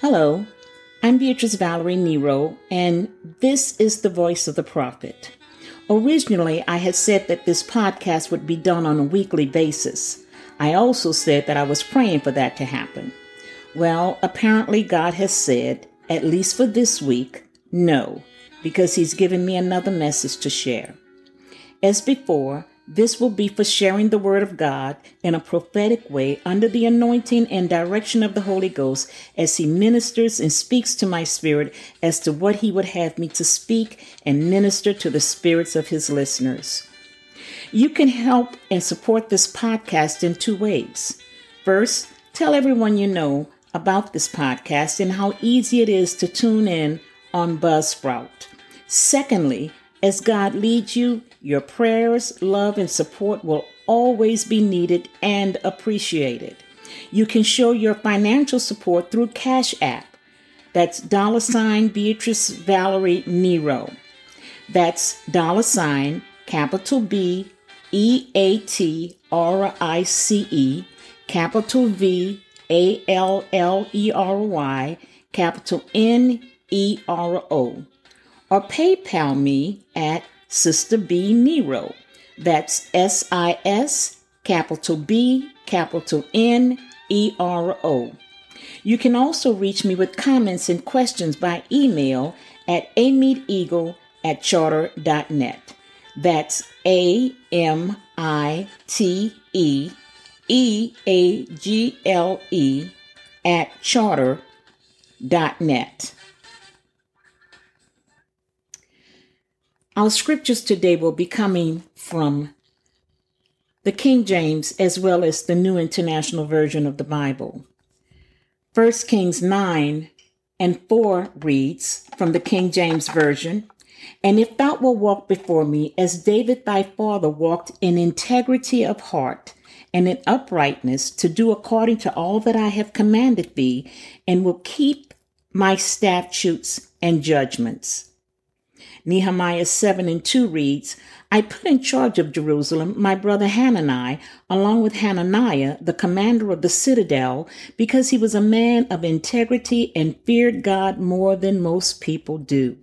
Hello, I'm Beatrice Vallery Nero, and this is the voice of the prophet. Originally, I had said that this podcast would be done on a weekly basis. I also said that I was praying for that to happen. Well, apparently, God has said, at least for this week, no, because He's given me another message to share. As before, this will be for sharing the Word of God in a prophetic way under the anointing and direction of the Holy Ghost as He ministers and speaks to my spirit as to what He would have me to speak and minister to the spirits of His listeners. You can help and support this podcast in two ways. First, tell everyone you know about this podcast and how easy it is to tune in on Buzzsprout. Secondly, as God leads you, your prayers, love, and support will always be needed and appreciated. You can show your financial support through Cash App. That's dollar sign Beatrice Vallery Nero. That's dollar sign capital B E A T R I C E, capital V A L L E R Y, capital N E R O or PayPal me at Sister B Nero. That's S I S capital B capital N E R O. You can also reach me with comments and questions by email at amiteeagle at charter.net. That's A M I T E E A G L E at charter.net. Our scriptures today will be coming from the King James as well as the New International Version of the Bible. 1 Kings 9 and 4 reads from the King James Version And if thou wilt walk before me as David thy father walked in integrity of heart and in uprightness to do according to all that I have commanded thee, and will keep my statutes and judgments Nehemiah 7 and 2 reads, I put in charge of Jerusalem my brother Hanani, along with Hananiah, the commander of the citadel, because he was a man of integrity and feared God more than most people do.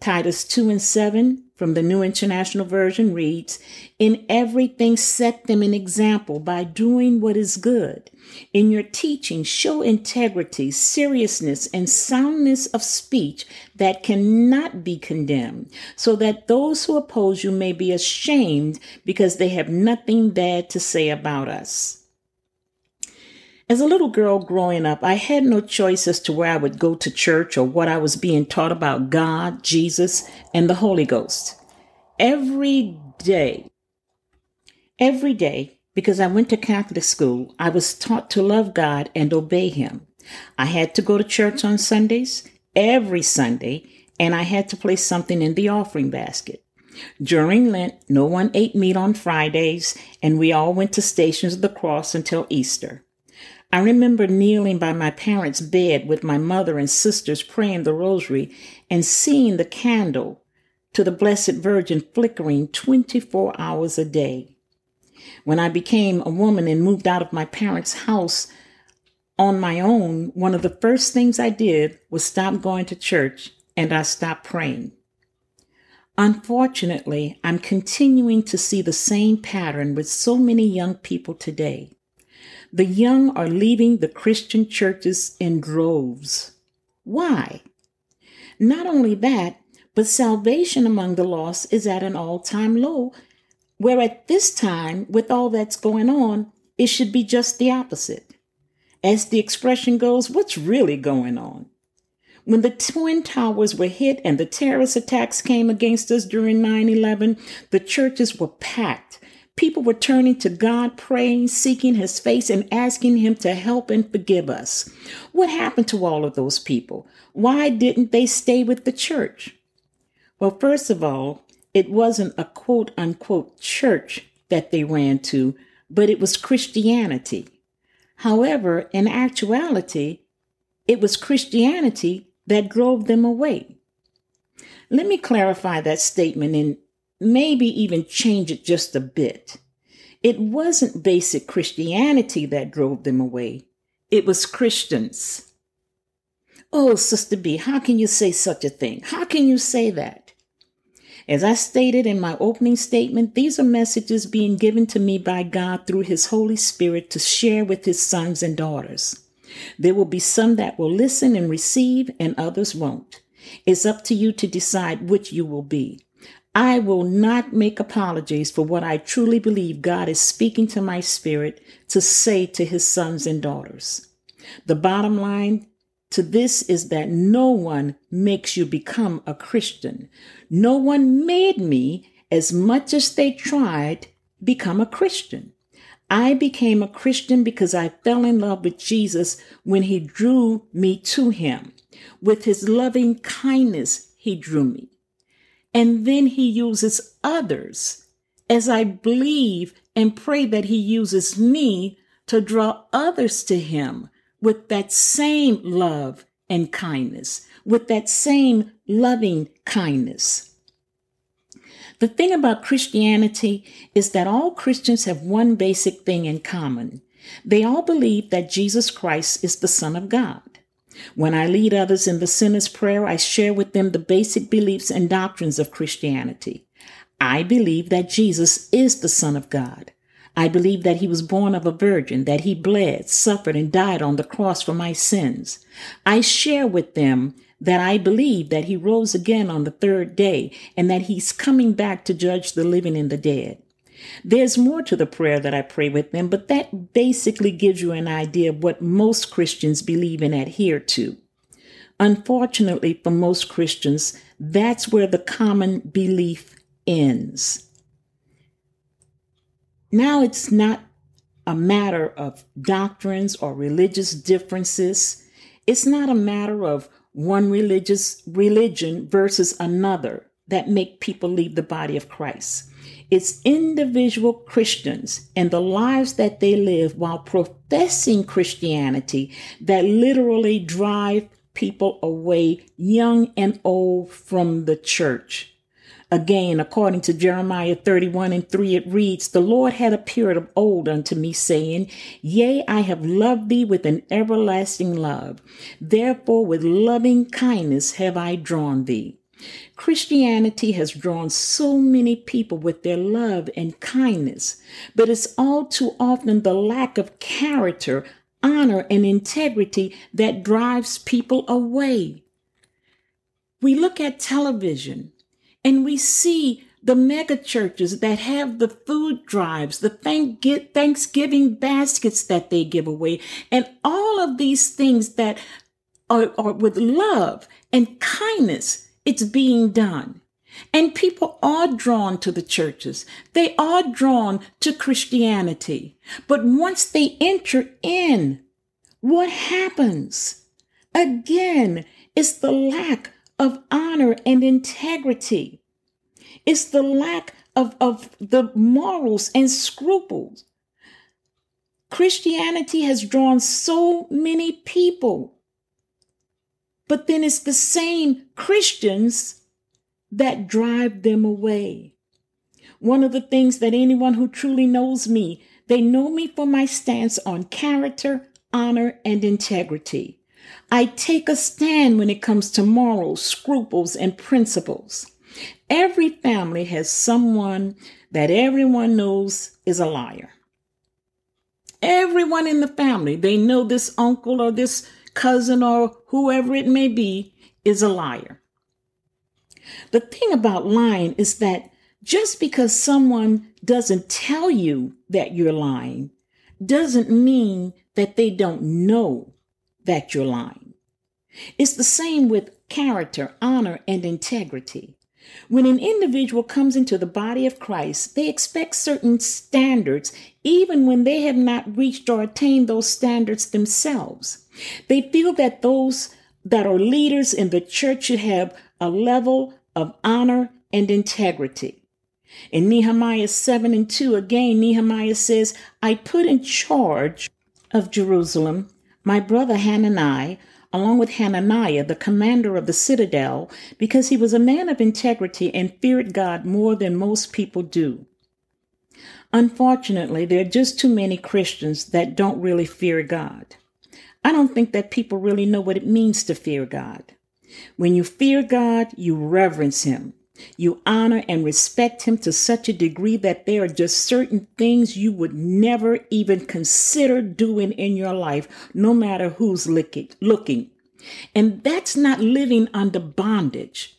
Titus 2 and 7 from the New International Version reads, In everything set them an example by doing what is good. In your teaching, show integrity, seriousness, and soundness of speech that cannot be condemned, so that those who oppose you may be ashamed because they have nothing bad to say about us. As a little girl growing up, I had no choice as to where I would go to church or what I was being taught about God, Jesus, and the Holy Ghost. Every day, every day, because I went to Catholic school, I was taught to love God and obey Him. I had to go to church on Sundays, every Sunday, and I had to place something in the offering basket. During Lent, no one ate meat on Fridays, and we all went to Stations of the Cross until Easter. I remember kneeling by my parents' bed with my mother and sisters praying the rosary and seeing the candle to the Blessed Virgin flickering 24 hours a day. When I became a woman and moved out of my parents' house on my own, one of the first things I did was stop going to church and I stopped praying. Unfortunately, I'm continuing to see the same pattern with so many young people today. The young are leaving the Christian churches in droves. Why? Not only that, but salvation among the lost is at an all time low, where at this time, with all that's going on, it should be just the opposite. As the expression goes, what's really going on? When the Twin Towers were hit and the terrorist attacks came against us during 9 11, the churches were packed People were turning to God, praying, seeking his face, and asking him to help and forgive us. What happened to all of those people? Why didn't they stay with the church? Well, first of all, it wasn't a quote unquote church that they ran to, but it was Christianity. However, in actuality, it was Christianity that drove them away. Let me clarify that statement and maybe even change it just a bit. It wasn't basic Christianity that drove them away, it was Christians. Oh, Sister B, how can you say such a thing? How can you say that? As I stated in my opening statement, these are messages being given to me by God through His Holy Spirit to share with His sons and daughters. There will be some that will listen and receive, and others won't. It's up to you to decide which you will be. I will not make apologies for what I truly believe God is speaking to my spirit to say to his sons and daughters. The bottom line to this is that no one makes you become a Christian. No one made me, as much as they tried, become a Christian. I became a Christian because I fell in love with Jesus when he drew me to him. With his loving kindness, he drew me. And then he uses others as I believe and pray that he uses me to draw others to him with that same love and kindness, with that same loving kindness. The thing about Christianity is that all Christians have one basic thing in common. They all believe that Jesus Christ is the Son of God. When I lead others in the sinner's prayer, I share with them the basic beliefs and doctrines of Christianity. I believe that Jesus is the Son of God. I believe that he was born of a virgin, that he bled, suffered, and died on the cross for my sins. I share with them that I believe that he rose again on the third day and that he's coming back to judge the living and the dead. There's more to the prayer that I pray with them, but that basically gives you an idea of what most Christians believe and adhere to. Unfortunately, for most Christians, that's where the common belief ends. Now it's not a matter of doctrines or religious differences. It's not a matter of one religious religion versus another that make people leave the body of Christ. It's individual Christians and the lives that they live while professing Christianity that literally drive people away, young and old, from the church. Again, according to Jeremiah 31 and 3, it reads, The Lord had appeared of old unto me, saying, Yea, I have loved thee with an everlasting love. Therefore, with loving kindness have I drawn thee. Christianity has drawn so many people with their love and kindness, but it's all too often the lack of character, honor, and integrity that drives people away. We look at television and we see the mega churches that have the food drives, the Thanksgiving baskets that they give away, and all of these things that are, are with love and kindness, it's being done. And people are drawn to the churches. They are drawn to Christianity. But once they enter in, what happens? Again, it's the lack of honor and integrity. It's the lack of, of the morals and scruples. Christianity has drawn so many people, but then it's the same Christians that drive them away. One of the things that anyone who truly knows me, they know me for my stance on character, honor, and integrity. I take a stand when it comes to morals, scruples, and principles. Every family has someone that everyone knows is a liar. Everyone in the family, they know this uncle or this cousin or whoever it may be is a liar. The thing about lying is that just because someone doesn't tell you that you're lying doesn't mean that they don't know that you're lying. It's the same with character, honor, and integrity. When an individual comes into the body of Christ, they expect certain standards, even when they have not reached or attained those standards themselves. They feel that those that are leaders in the church should have a level of honor and integrity. In Nehemiah 7 and 2, again, Nehemiah says, I put in charge of Jerusalem my brother Hanani, along with Hananiah, the commander of the citadel, because he was a man of integrity and feared God more than most people do. Unfortunately, there are just too many Christians that don't really fear God. I don't think that people really know what it means to fear God. When you fear God, you reverence Him. You honor and respect Him to such a degree that there are just certain things you would never even consider doing in your life, no matter who's looking. And that's not living under bondage.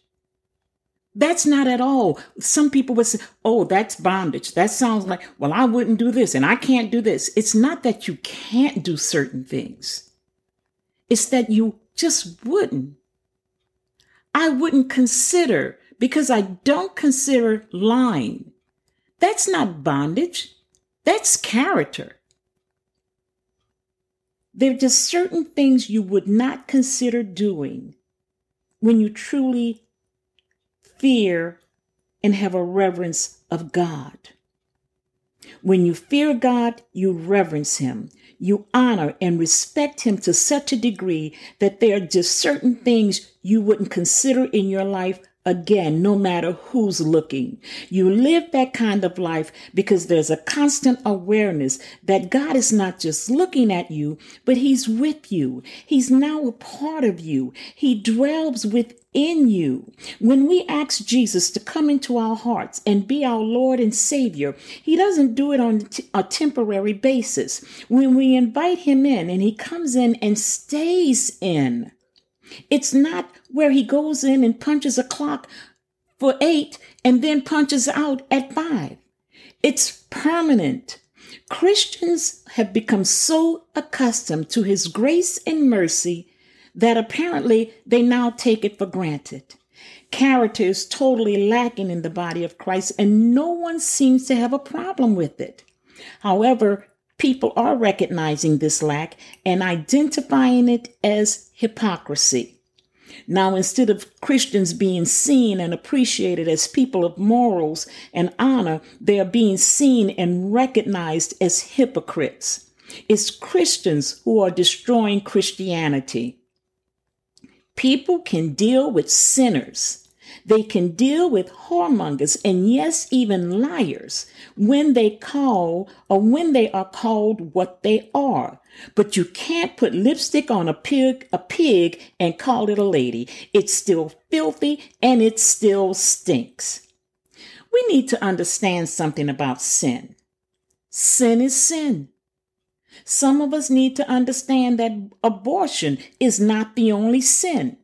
That's not at all. Some people would say, oh, that's bondage. That sounds like, well, I wouldn't do this and I can't do this. It's not that you can't do certain things, it's that you just wouldn't. I wouldn't consider because I don't consider lying. That's not bondage, that's character. There are just certain things you would not consider doing when you truly fear and have a reverence of God. When you fear God, you reverence Him. You honor and respect Him to such a degree that there are just certain things you wouldn't consider in your life again, no matter who's looking. You live that kind of life because there's a constant awareness that God is not just looking at you, but He's with you. He's now a part of you. He dwells within you. When we ask Jesus to come into our hearts and be our Lord and Savior, He doesn't do it on a temporary basis. When we invite Him in and He comes in and stays in, it's not where he goes in and punches a clock for eight and then punches out at five. It's permanent. Christians have become so accustomed to his grace and mercy that apparently they now take it for granted. Character is totally lacking in the body of Christ, and no one seems to have a problem with it. However, people are recognizing this lack and identifying it as hypocrisy. Now, instead of Christians being seen and appreciated as people of morals and honor, they are being seen and recognized as hypocrites. It's Christians who are destroying Christianity. People can deal with sinners they can deal with whoremongers and yes, even liars when they call or when they are called what they are. But you can't put lipstick on a pig, a pig and call it a lady. It's still filthy and it still stinks. We need to understand something about sin. Sin is sin. Some of us need to understand that abortion is not the only sin.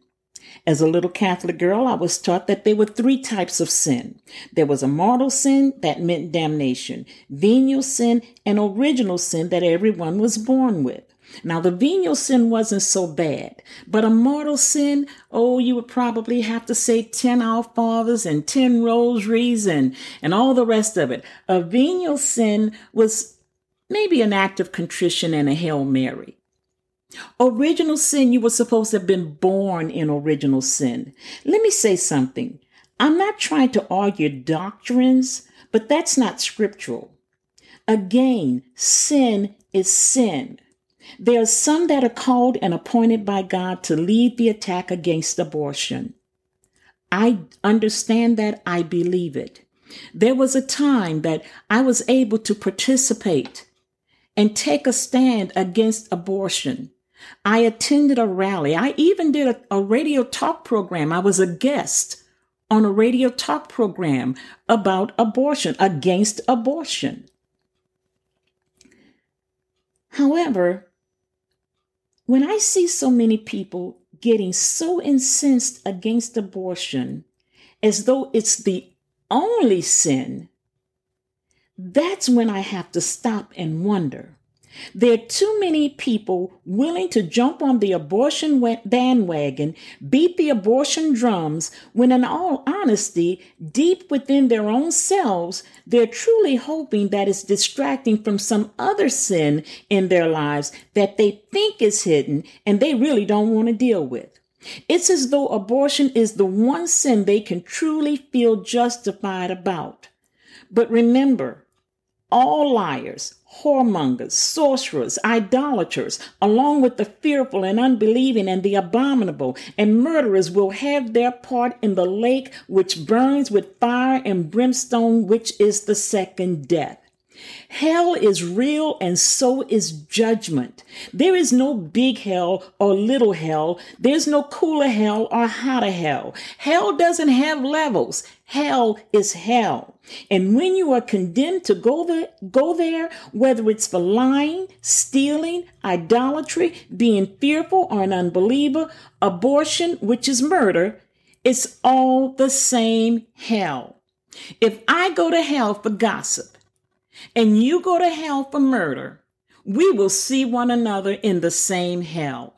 As a little Catholic girl, I was taught that there were three types of sin. There was a mortal sin that meant damnation, venial sin, and original sin that everyone was born with. Now, the venial sin wasn't so bad, but a mortal sin, oh, you would probably have to say 10 Our Fathers and 10 rosaries and, and all the rest of it. A venial sin was maybe an act of contrition and a Hail Mary. Original sin, you were supposed to have been born in original sin. Let me say something. I'm not trying to argue doctrines, but that's not scriptural. Again, sin is sin. There are some that are called and appointed by God to lead the attack against abortion. I understand that. I believe it. There was a time that I was able to participate and take a stand against abortion. I attended a rally. I even did a, a, radio talk program. I was a guest on a radio talk program about abortion, against abortion. However, when I see so many people getting so incensed against abortion as though it's the only sin, that's when I have to stop and wonder there are too many people willing to jump on the abortion bandwagon, beat the abortion drums, when in all honesty, deep within their own selves, they're truly hoping that it's distracting from some other sin in their lives that they think is hidden and they really don't want to deal with. It's as though abortion is the one sin they can truly feel justified about. But remember, all liars, whoremongers, sorcerers, idolaters, along with the fearful and unbelieving and the abominable, and murderers will have their part in the lake which burns with fire and brimstone, which is the second death. Hell is real and so is judgment. There is no big hell or little hell. There's no cooler hell or hotter hell. Hell doesn't have levels. Hell is hell. And when you are condemned to go there, go there, whether it's for lying, stealing, idolatry, being fearful or an unbeliever, abortion, which is murder, it's all the same hell. If I go to hell for gossip, and you go to hell for murder, we will see one another in the same hell.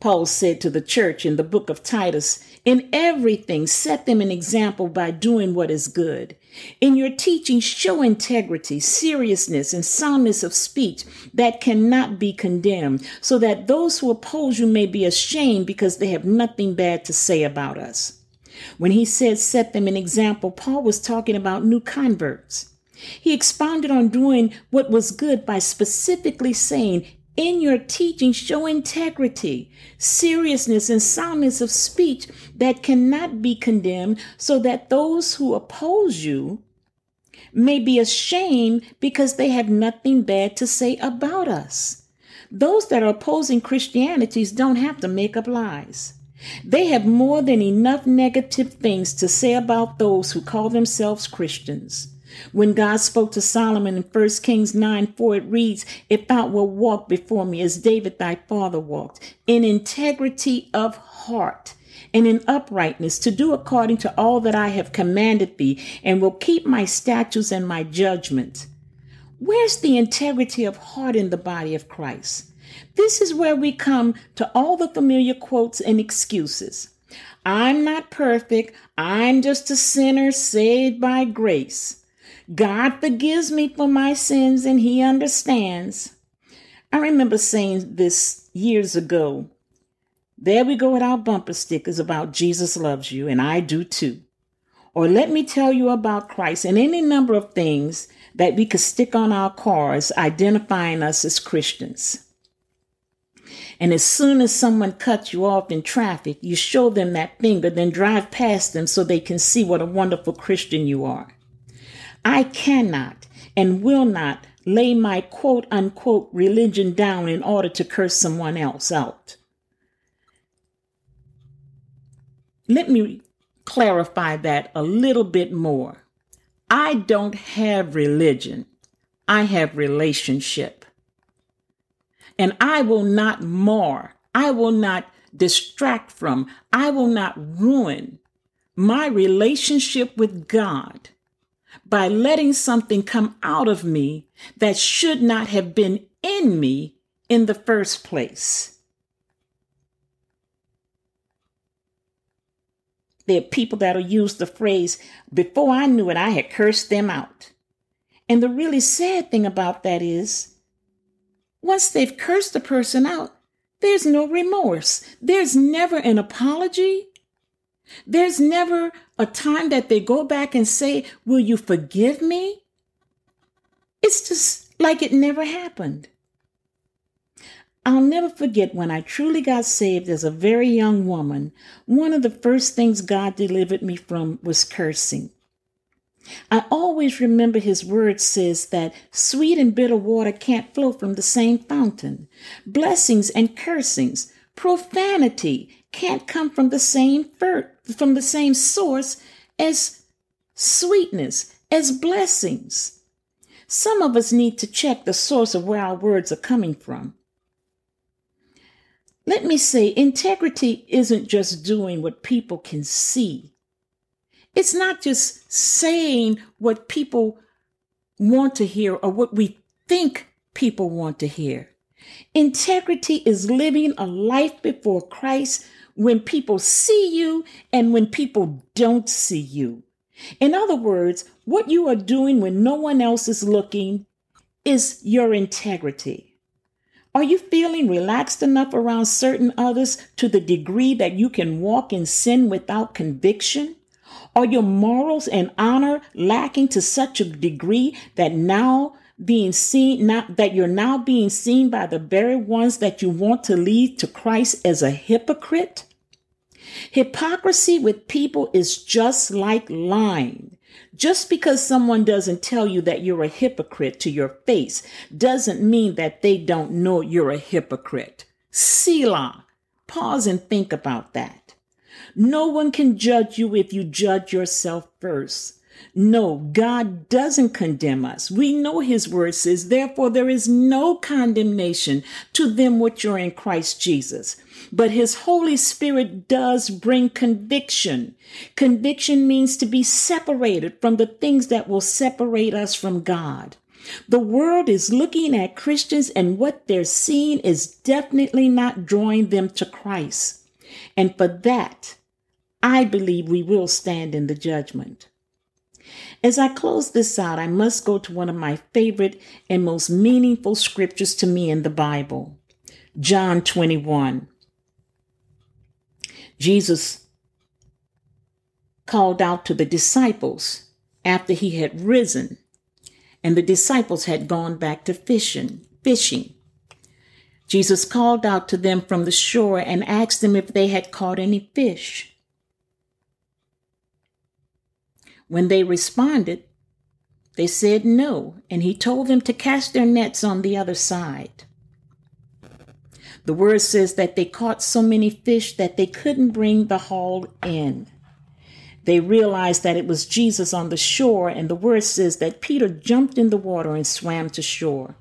Paul said to the church in the book of Titus, In everything, set them an example by doing what is good. In your teaching, show integrity, seriousness, and soundness of speech that cannot be condemned, so that those who oppose you may be ashamed because they have nothing bad to say about us. When he said set them an example, Paul was talking about new converts. He expounded on doing what was good by specifically saying, in your teaching, show integrity, seriousness, and soundness of speech that cannot be condemned, so that those who oppose you may be ashamed because they have nothing bad to say about us. Those that are opposing Christianities don't have to make up lies. They have more than enough negative things to say about those who call themselves Christians. When God spoke to Solomon in 1 Kings 9 4, it reads, If thou wilt walk before me as David thy father walked, in integrity of heart and in uprightness, to do according to all that I have commanded thee, and will keep my statutes and my judgments. Where's the integrity of heart in the body of Christ? This is where we come to all the familiar quotes and excuses. I'm not perfect. I'm just a sinner saved by grace. God forgives me for my sins and He understands. I remember saying this years ago. There we go with our bumper stickers about Jesus loves you, and I do too. Or let me tell you about Christ, and any number of things that we could stick on our cars identifying us as Christians. And as soon as someone cuts you off in traffic, you show them that finger, then drive past them so they can see what a wonderful Christian you are. I cannot and will not lay my quote unquote religion down in order to curse someone else out. Let me clarify that a little bit more. I don't have religion. I have relationship and I will not mar, I will not distract from, I will not ruin my relationship with God by letting something come out of me that should not have been in me in the first place. There are people that'll use the phrase, before I knew it, I had cursed them out. And the really sad thing about that is once they've cursed the person out, there's no remorse. There's never an apology. There's never a time that they go back and say, Will you forgive me? It's just like it never happened. I'll never forget when I truly got saved as a very young woman, one of the first things God delivered me from was cursing. I always remember his word says that sweet and bitter water can't flow from the same fountain. Blessings and cursings, profanity can't come from the same fir- from the same source as sweetness, as blessings. Some of us need to check the source of where our words are coming from. Let me say, integrity isn't just doing what people can see. It's not just saying what people want to hear or what we think people want to hear. Integrity is living a life before Christ when people see you and when people don't see you. In other words, what you are doing when no one else is looking is your integrity. Are you feeling relaxed enough around certain others to the degree that you can walk in sin without conviction? Are your morals and honor lacking to such a degree that now being seen not that you're now being seen by the very ones that you want to lead to Christ as a hypocrite? Hypocrisy with people is just like lying. Just because someone doesn't tell you that you're a hypocrite to your face doesn't mean that they don't know you're a hypocrite. Selah. Pause and think about that. No one can judge you if you judge yourself first. No, God doesn't condemn us. We know His word says, therefore, there is no condemnation to them which are in Christ Jesus. But His Holy Spirit does bring conviction. Conviction means to be separated from the things that will separate us from God. The world is looking at Christians and what they're seeing is definitely not drawing them to Christ. And for that, I believe we will stand in the judgment. As I close this out, I must go to one of my favorite and most meaningful scriptures to me in the Bible John 21. Jesus called out to the disciples after he had risen, and the disciples had gone back to fishing. Fishing. Jesus called out to them from the shore and asked them if they had caught any fish. When they responded, they said no, and he told them to cast their nets on the other side. The word says that they caught so many fish that they couldn't bring the haul in. They realized that it was Jesus on the shore, and the word says that Peter jumped in the water and swam to shore.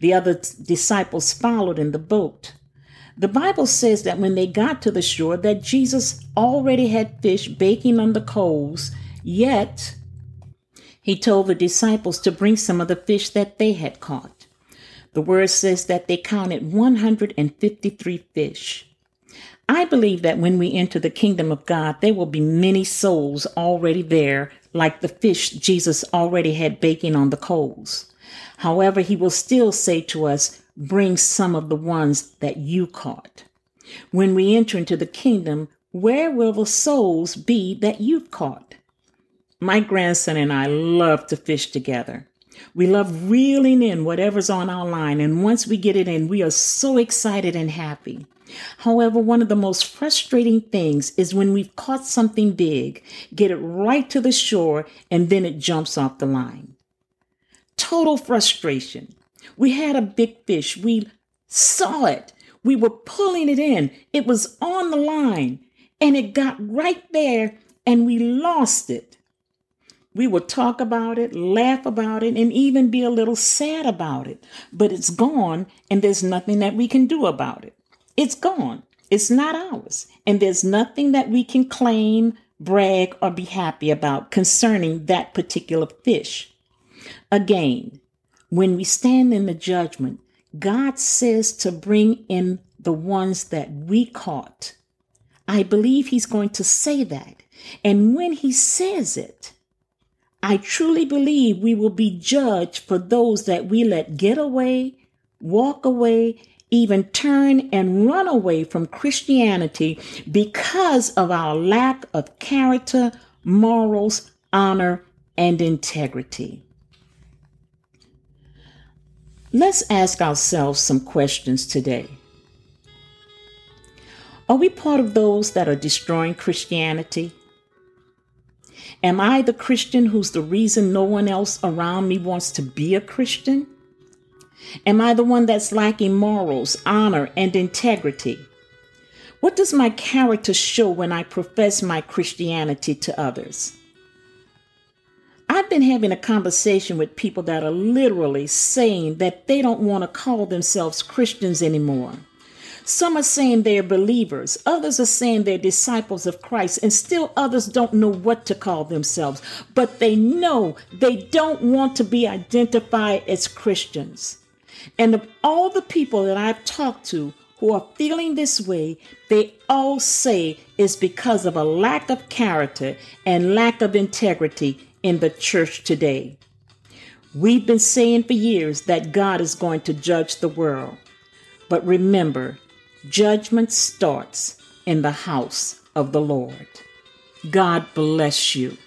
The other disciples followed in the boat. The Bible says that when they got to the shore that Jesus already had fish baking on the coals Yet, he told the disciples to bring some of the fish that they had caught. The word says that they counted 153 fish. I believe that when we enter the kingdom of God, there will be many souls already there, like the fish Jesus already had baking on the coals. However, he will still say to us, Bring some of the ones that you caught. When we enter into the kingdom, where will the souls be that you've caught? My grandson and I love to fish together. We love reeling in whatever's on our line, and once we get it in, we are so excited and happy. However, one of the most frustrating things is when we've caught something big, get it right to the shore, and then it jumps off the line. Total frustration. We had a big fish. We saw it. We were pulling it in. It was on the line, and it got right there, and we lost it. We will talk about it, laugh about it, and even be a little sad about it. But it's gone, and there's nothing that we can do about it. It's gone. It's not ours. And there's nothing that we can claim, brag, or be happy about concerning that particular fish. Again, when we stand in the judgment, God says to bring in the ones that we caught. I believe He's going to say that. And when He says it, I truly believe we will be judged for those that we let get away, walk away, even turn and run away from Christianity because of our lack of character, morals, honor, and integrity. Let's ask ourselves some questions today. Are we part of those that are destroying Christianity? Am I the Christian who's the reason no one else around me wants to be a Christian? Am I the one that's lacking morals, honor, and integrity? What does my character show when I profess my Christianity to others? I've been having a conversation with people that are literally saying that they don't want to call themselves Christians anymore. Some are saying they're believers, others are saying they're disciples of Christ, and still others don't know what to call themselves. But they know they don't want to be identified as Christians. And of all the people that I've talked to who are feeling this way, they all say it's because of a lack of character and lack of integrity in the church today. We've been saying for years that God is going to judge the world. But remember, Judgment starts in the house of the Lord. God bless you.